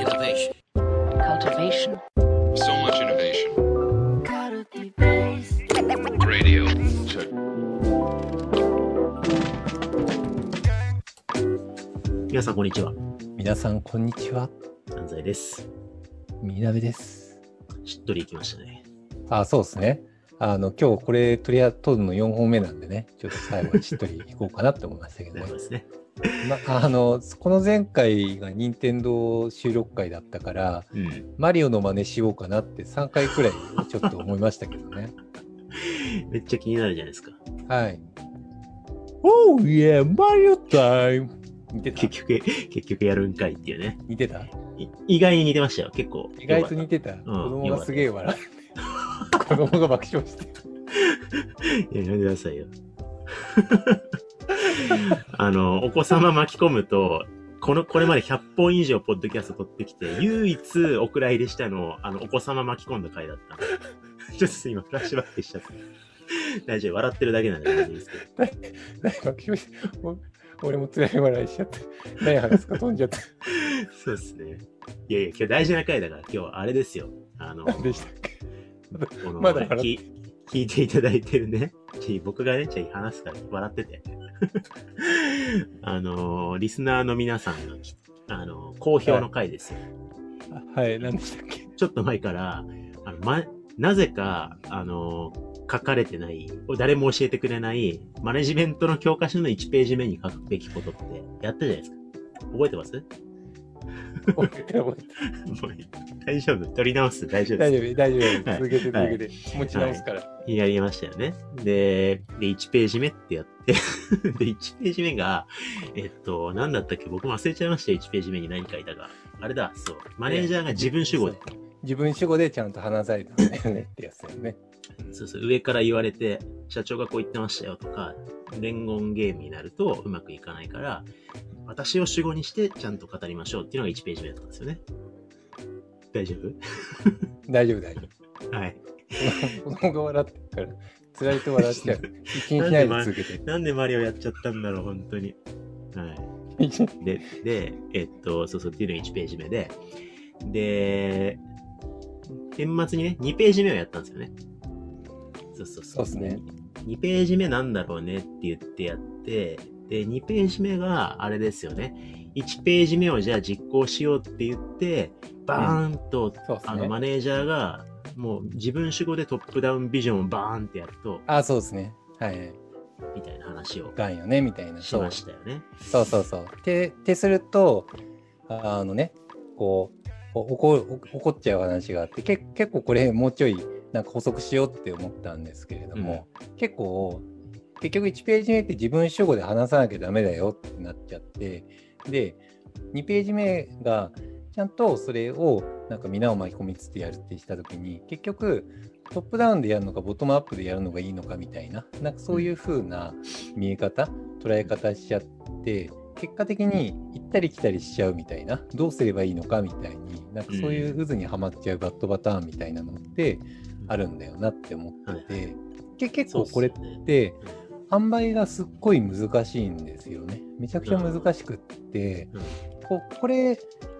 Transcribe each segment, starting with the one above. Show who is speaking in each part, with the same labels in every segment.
Speaker 1: Innovation.
Speaker 2: cultivation,
Speaker 3: So much innovation. Radio. Check.
Speaker 4: 皆さん、こんにちは。
Speaker 5: 皆さん、こんにちは。
Speaker 4: 安西です。
Speaker 5: みなべです。
Speaker 4: しっとりいきましたね。
Speaker 5: あ、そうですね。あの、今日これ取り取るの4本目なんでね、ちょっと最後はしっとりいこうかなって思いましたけどね
Speaker 4: ね。
Speaker 5: ま、あの、この前回が任天堂収録会だったから、
Speaker 4: うん。
Speaker 5: マリオの真似しようかなって3回くらいちょっと思いましたけどね。
Speaker 4: めっちゃ気になるじゃないですか。
Speaker 5: はい。おーいえ、マリオタイム似てた？
Speaker 4: 結局、結局やるんかいっていうね。
Speaker 5: 似てた？
Speaker 4: い意外に似てましたよ。結構。
Speaker 5: 意外と似
Speaker 4: て
Speaker 5: てた。子供がすげえ笑う。子供が爆笑してる。
Speaker 4: いや、やめてくださいよ。あの、お子様巻き込むと、この、これまで100本以上ポッドキャスト撮ってきて、唯一お蔵入りしたの、あの、お子様巻き込んだ回だったの。ちょっと今、フラッシュバックしちゃった。大丈夫、笑ってるだけなんで大丈夫ですけど。
Speaker 5: 何爆笑してお俺も辛い笑いしちゃって。何話すか飛んじゃった。
Speaker 4: そうですね。いやいや、今日大事な回だから、今日はあれですよ。あの、
Speaker 5: 何でしたっけ？まだ
Speaker 4: 聞聞いていただいてるね。僕がね、ちょ話すから笑ってて。あの、リスナーの皆さんの、あの、好評の回ですよ。
Speaker 5: はい、何でしたっけ？
Speaker 4: ちょっと前から、あの、ま、なぜか、あの、書かれてない、誰も教えてくれない、マネジメントの教科書の1ページ目に書くべきことって、やったじゃないですか。覚えてます？もう大丈夫取り直す大丈
Speaker 5: る
Speaker 4: 夫。
Speaker 5: 大丈夫、大丈夫。
Speaker 4: はい
Speaker 5: 続けて続けて。持ち直すから。
Speaker 4: やりましたよね。で、で、1ページ目ってやって、で、1ページ目が、えっと、なんだったっけ？僕も忘れちゃいましたよ、1ページ目に何書いたか。あれだ、そう。マネージャーが自分主語で、
Speaker 5: 自分主語でちゃんと話されたんだよねってやつだよね。
Speaker 4: そうそう、上から言われて、社長がこう言ってましたよとか、伝言ゲームになるとうまくいかないから、私を主語にしてちゃんと語りましょうっていうのが1ページ目だったんですよね。大丈夫？
Speaker 5: 大丈夫、大丈
Speaker 4: はい。
Speaker 5: 夫。子供が笑ってる？から、辛いと笑っちゃう。一日ないで続けて。
Speaker 4: なんでマリオやっちゃったんだろう、本当に。はい。で、で、えっと、そうそうっていうのが1ページ目で、で、年末にね、2ページ目をやったんですよね。そうそうそう。
Speaker 5: そうっすね。
Speaker 4: 2ページ目なんだろうねって言ってやって、で、2ページ目があれですよね。1ページ目をじゃあ実行しようって言って、バーンと、
Speaker 5: そうっすね
Speaker 4: あの、マネージャーが、もう自分主語でトップダウンビジョンをバーンってやると、
Speaker 5: あ、そうですね。はい。
Speaker 4: みたいな話を
Speaker 5: がんよね、みたいな。
Speaker 4: しましたよね。
Speaker 5: そうそうそう。って、ってすると、あのね、こう、お怒怒っちゃう話があって、け結構これもうちょいなんか補足しようって思ったんですけれども、結構、結局1ページ目って自分主語で話さなきゃダメだよってなっちゃって、で、2ページ目がちゃんとそれをなんか皆を巻き込みつつやるってしたときに、結局、トップダウンでやるのか、ボトムアップでやるのがいいのかみたいな、なんかそういう風な見え方、捉え方しちゃって、結果的に行ったり来たりしちゃうみたいな、どうすればいいのかみたいに、なんかそういう渦にはまっちゃうバッドパターンみたいなのってあるんだよなって思ってて、け結構これって、販売がすっごい難しいんですよね。めちゃくちゃ難しくって、
Speaker 4: うん。
Speaker 5: ここれ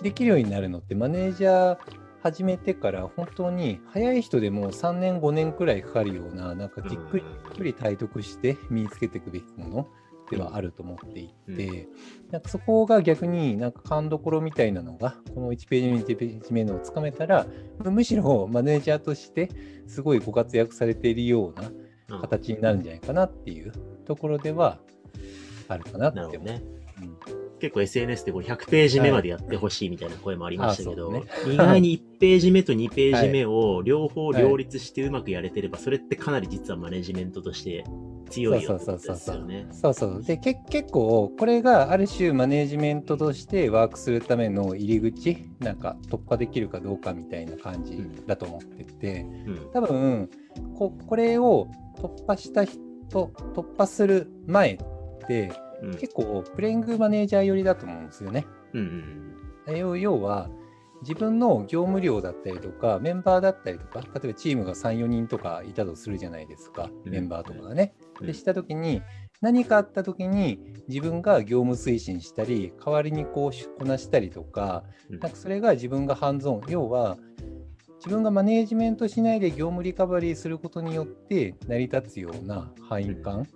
Speaker 5: できるようになるのってマネージャー始めてから本当に早い人でも3年5年くらいかかるようななんかじっくりじっくり体得して身につけていくべきものではあると思っていて、なんかそこが逆になんか勘どころみたいなのがこの1ページ目2ページ目のをつかめたらむしろマネージャーとしてすごいご活躍されているような
Speaker 4: うん。
Speaker 5: 形になるんじゃないかなっていうところではあるかなって思う。
Speaker 4: ね。
Speaker 5: うん。
Speaker 4: 結構 SNS でこう100ページ目までやってほしいみたいな声もありましたけど、
Speaker 5: はいあ
Speaker 4: 意外に1ページ目と2ページ目を両方両立してうまくやれてれば、それってかなり実はマネジメントとして強いよってことですよね。
Speaker 5: そうそう。で、け結構、これがある種マネージメントとしてワークするための入り口、なんか突破できるかどうかみたいな感じだと思ってて、
Speaker 4: うん
Speaker 5: 多分こ、これを突破した人、突破する前って、
Speaker 4: うん
Speaker 5: 結構プレイングマネージャー寄りだと思うんですよね。
Speaker 4: うんうん
Speaker 5: 要要は、自分の業務量だったりとか、メンバーだったりとか、例えばチームが3、4人とかいたとするじゃないですか、
Speaker 4: うん
Speaker 5: メンバーとかがね。
Speaker 4: うん
Speaker 5: でしたときに、何かあった時に自分が業務推進したり代わりにこうこなしたりとか
Speaker 4: うん
Speaker 5: なんかそれが自分がハンズオン要は自分がマネージメントしないで業務リカバリーすることによって成り立つような範囲感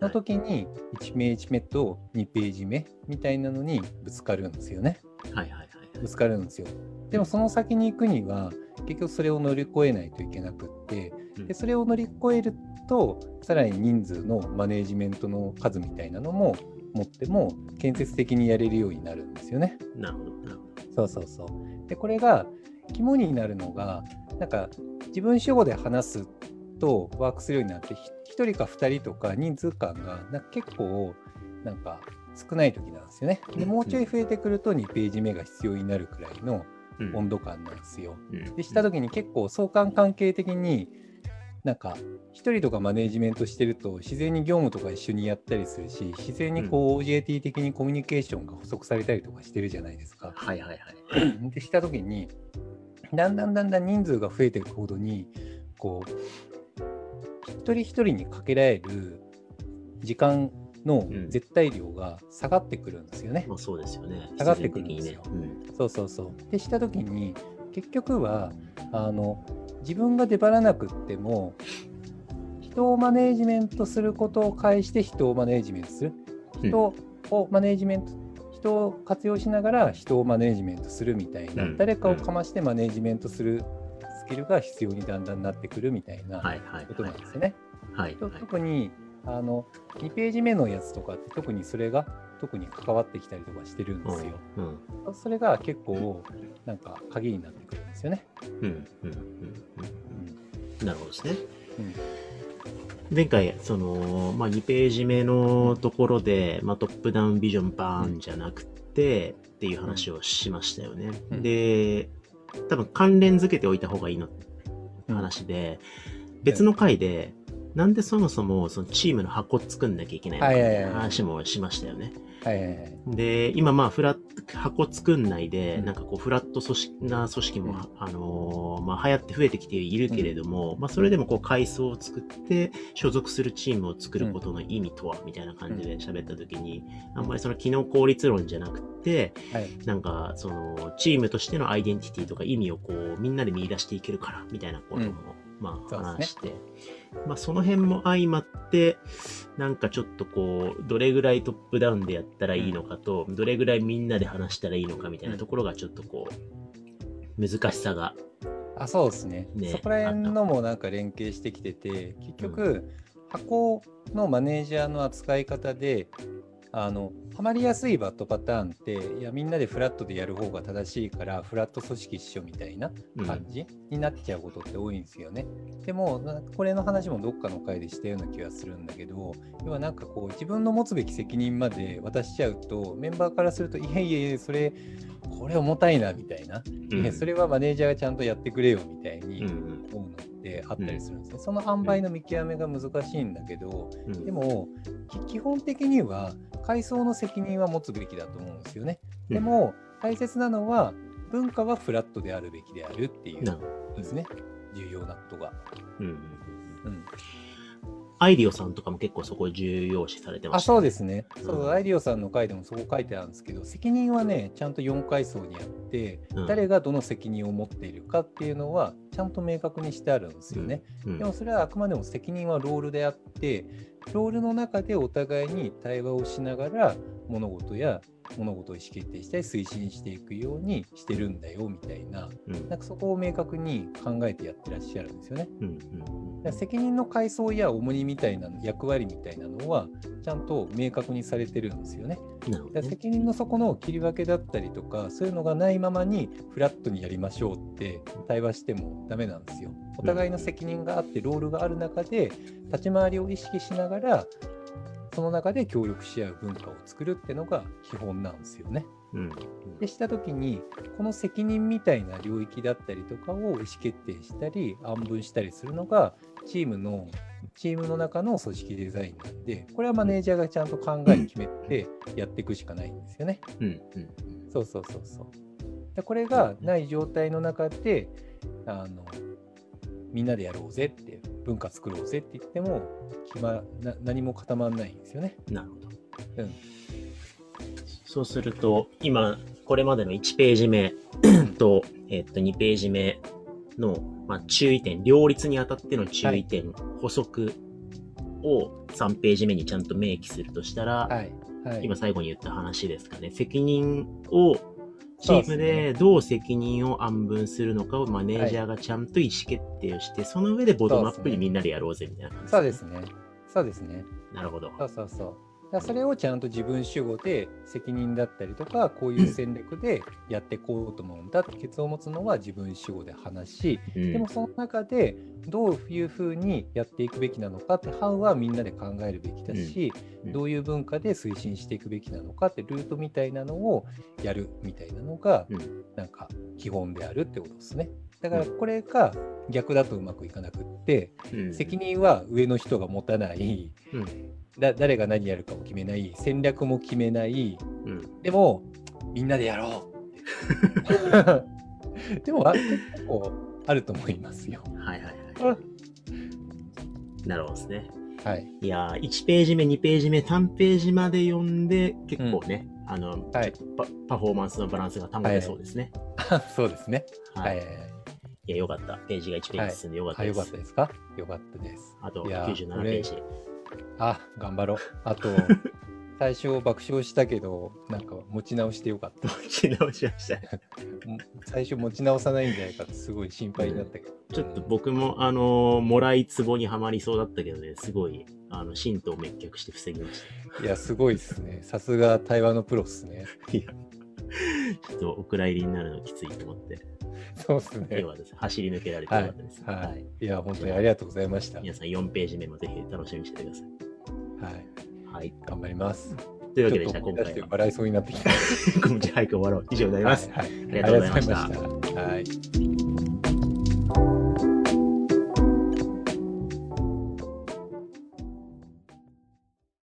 Speaker 5: の時に1ページ目と2ページ目みたいなのにぶつかるんですよね。
Speaker 4: はいはいはい。
Speaker 5: ぶつかるんですよ。でもその先に行くには結局それを乗り越えないといけなくって
Speaker 4: うん
Speaker 5: でそれを乗り越えるとさらに人数のマネージメントの数みたいなのも持っても建設的にやれるようになるんですよね。
Speaker 4: なるほど。なるほど。
Speaker 5: そうそうそう。でこれが肝になるのがなんか自分主語で話すとワークするようになってひ1人か2人とか人数感がなんか結構なんか少ない時なんですよね。でもうちょい増えてくると2ページ目が必要になるくらいの
Speaker 4: うん
Speaker 5: 温度感なんですよ。
Speaker 4: うん
Speaker 5: でした時に結構相関関係的になんか1人とかマネージメントしてると自然に業務とか一緒にやったりするし自然にこう OJT 的にコミュニケーションが補足されたりとかしてるじゃないですか。
Speaker 4: はいはいはい。
Speaker 5: でした時にだんだんだんだん人数が増えていくほどにこう一人一人にかけられる時間の
Speaker 4: うん
Speaker 5: 絶対量が下がってくるんですよね。
Speaker 4: まあそうですよね。
Speaker 5: 下がってくるんですよ
Speaker 4: 必然的にね。
Speaker 5: そうそうそう。でした時に結局はあの自分が出張らなくっても人をマネージメントすることを介して人をマネージメントする
Speaker 4: うん
Speaker 5: 人をマネージメント、人を活用しながら人をマネージメントするみたいな、
Speaker 4: うん
Speaker 5: 誰かをかましてマネージメントするスキルが必要にだんだんなってくるみたいなこと
Speaker 4: は
Speaker 5: ないんですよね。と
Speaker 4: はいはい。
Speaker 5: 特にあの2ページ目のやつとかって特にそれが特に関わってきたりとかしてるんですよ。
Speaker 4: うん
Speaker 5: それが結構なんか鍵になってくるんですよね。
Speaker 4: うんうんうんうんうんなるほどですね。
Speaker 5: うん
Speaker 4: 前回、その、まあ、2ページ目のところで、まあ、トップダウンビジョンバーンじゃなくて、っていう話をしましたよね。
Speaker 5: うん
Speaker 4: で、多分関連づけておいた方がいいの話で、別の回で、なんでそもそもそのチームの箱作んなきゃいけないのかみたいな話もしましたよね。
Speaker 5: はいはいはい。
Speaker 4: で、今まあ、フラ箱作んないで、
Speaker 5: うん。
Speaker 4: なんかこう、フラット組織な組織も、
Speaker 5: うん。
Speaker 4: あのーまあ、流行って増えてきているけれども、まあ、それでもこう、階層を作って、所属するチームを作ることの意味とは、みたいな感じで喋った時に、あんまりその機能効率論じゃなくて、
Speaker 5: はい。
Speaker 4: なんか、その、チームとしてのアイデンティティとか意味をこう、みんなで見出していけるから、みたいなことも、
Speaker 5: うん
Speaker 4: まあ、話して、まあ、その辺も相まって、なんかちょっとこう、どれぐらいトップダウンでやったらいいのかと、どれぐらいみんなで話したらいいのかみたいなところがちょっとこう、難しさが、
Speaker 5: あそうですね。
Speaker 4: ね
Speaker 5: そこら辺のもなんか連携してきてて結局、箱のマネージャーの扱い方であのハマりやすいバットパターンっていやみんなでフラットでやる方が正しいからフラット組織一緒みたいな
Speaker 4: うん。
Speaker 5: 感じになっちゃうことって多いんですよね。でもなんかこれの話もどっかの回でしたような気がするんだけど要はなんかこう自分の持つべき責任まで渡しちゃうとメンバーからするといやいやいやそれこれ重たいなみたいな、いやそれはマネージャーがちゃんとやってくれよみたいに
Speaker 4: うんうん。
Speaker 5: 思うのってあったりするんですね。その塩梅の見極めが難しいんだけど
Speaker 4: うん
Speaker 5: でもき基本的には階層の責任は持つべきだと思うんですよね。でも大切なのは文化はフラットであるべきであるっていうですね。重要なことが。
Speaker 4: うんうん
Speaker 5: うん、
Speaker 4: アイリオさんとかも結構そこ重要視されてま
Speaker 5: あ
Speaker 4: した、
Speaker 5: そうですね。
Speaker 4: うん
Speaker 5: そう、アイリオさんの回でもそこ書いてあるんですけど、責任はね、ちゃんと4階層にあって、
Speaker 4: うん
Speaker 5: 誰がどの責任を持っているかっていうのは、ちゃんと明確にしてあるんですよね。
Speaker 4: うん
Speaker 5: でもそれはあくまでも責任はロールであって、ロールの中でお互いに対話をしながら、物事や物事を意思決定したり推進していくようにしてるんだよみたいな、
Speaker 4: うん
Speaker 5: なんかそこを明確に考えてやってらっしゃるんですよね。
Speaker 4: うん
Speaker 5: だから責任の階層や重荷みたいなの役割みたいなのはちゃんと明確にされてるんですよね。
Speaker 4: ね
Speaker 5: 責任の底の切り分けだったりとかそういうのがないままにフラットにやりましょうって対話してもダメなんですよ。お互いの責任があってロールがある中で立ち回りを意識しながらその中で協力し合う文化を作るってのが基本なんですよね。
Speaker 4: うん
Speaker 5: でした時にこの責任みたいな領域だったりとかを意思決定したり暗分したりするのがチームのチームの中の組織デザインなんでこれはマネージャーがちゃんと考え決めてやっていくしかないんですよね。
Speaker 4: うんうん
Speaker 5: そうそうそうそう。でこれがない状態の中であのみんなでやろうぜって文化作ろうぜって言っても、決まな何も固まらないんですよね。
Speaker 4: なるほど。
Speaker 5: うん
Speaker 4: そうすると、今、これまでの1ページ目 と、えっと、2ページ目の、まあ、注意点、両立にあたっての注意点、補足を3ページ目にちゃんと明記するとしたら、
Speaker 5: はい。はい。
Speaker 4: 今最後に言った話ですかね。責任を、チーム
Speaker 5: で
Speaker 4: どう責任を暗分するのかをマネージャーがちゃんと意思決定をして、その上でボトムアップにみんなでやろうぜみたいな感じ、
Speaker 5: そうですね。そうですね。
Speaker 4: なるほど。
Speaker 5: そうそうそう。だそれをちゃんと自分主語で責任だったりとか、こういう戦略でやっていこうと思うんだって結論を持つのは自分主語で話し、
Speaker 4: うん。
Speaker 5: でもその中でどういうふうにやっていくべきなのかって、ハウはみんなで考えるべきだし、
Speaker 4: うん。
Speaker 5: どういう文化で推進していくべきなのかって、ルートみたいなのをやるみたいなのが、
Speaker 4: うん。
Speaker 5: なんか基本であるってことですね。だからこれが逆だとうまくいかなくって、
Speaker 4: うん。
Speaker 5: 責任は上の人が持たない、
Speaker 4: うん
Speaker 5: だ誰が何やるかを決めない、戦略も決めない、
Speaker 4: うん
Speaker 5: でも、みんなでやろう。でも、あ結構あると思いますよ。
Speaker 4: はいはいはい。なるほどですね。
Speaker 5: はい。
Speaker 4: いやー、1ページ目、2ページ目、3ページまで読んで、結構ね、あの、
Speaker 5: はい
Speaker 4: パパフォーマンスのバランスが保てそうですね。
Speaker 5: そうですね。
Speaker 4: は。
Speaker 5: はいい。
Speaker 4: い、や、よかった。ページが1ページ進んでよかった
Speaker 5: あ、
Speaker 4: です。
Speaker 5: よかったですか？よかったです。
Speaker 4: あと
Speaker 5: いやー
Speaker 4: 97
Speaker 5: これ
Speaker 4: ページ。
Speaker 5: あ、頑張ろう。あと、最初爆笑したけど、なんか持ち直してよかった。
Speaker 4: 持ち直しました。
Speaker 5: も 最初持ち直さないんじゃないかってすごい心配になったけど。
Speaker 4: ちょっと僕も、あのーもらいツボにはまりそうだったけどね、すごい、あの、神道滅却して防ぎまし
Speaker 5: いや、すごいですね。さすが対話のプロっすね。
Speaker 4: た。いや、ちょっとお蔵入りになるのきついと思って、
Speaker 5: そうっすね
Speaker 4: よ。かったです。走り抜けられてよかったです。
Speaker 5: はい。
Speaker 4: はい
Speaker 5: いや、本当にありがとうございました。
Speaker 4: 皆さん4ページ目もぜひ楽しみにしててください。
Speaker 5: はい。
Speaker 4: はい。
Speaker 5: 頑張ります。
Speaker 4: というわけでした、
Speaker 5: ちょっと思い出して
Speaker 4: 今回は。
Speaker 5: 笑いそうになってきた。
Speaker 4: 今回早く終わろう。以上になります。
Speaker 5: はい。はい
Speaker 4: ありがとうございました
Speaker 5: ありがとうございましたはい。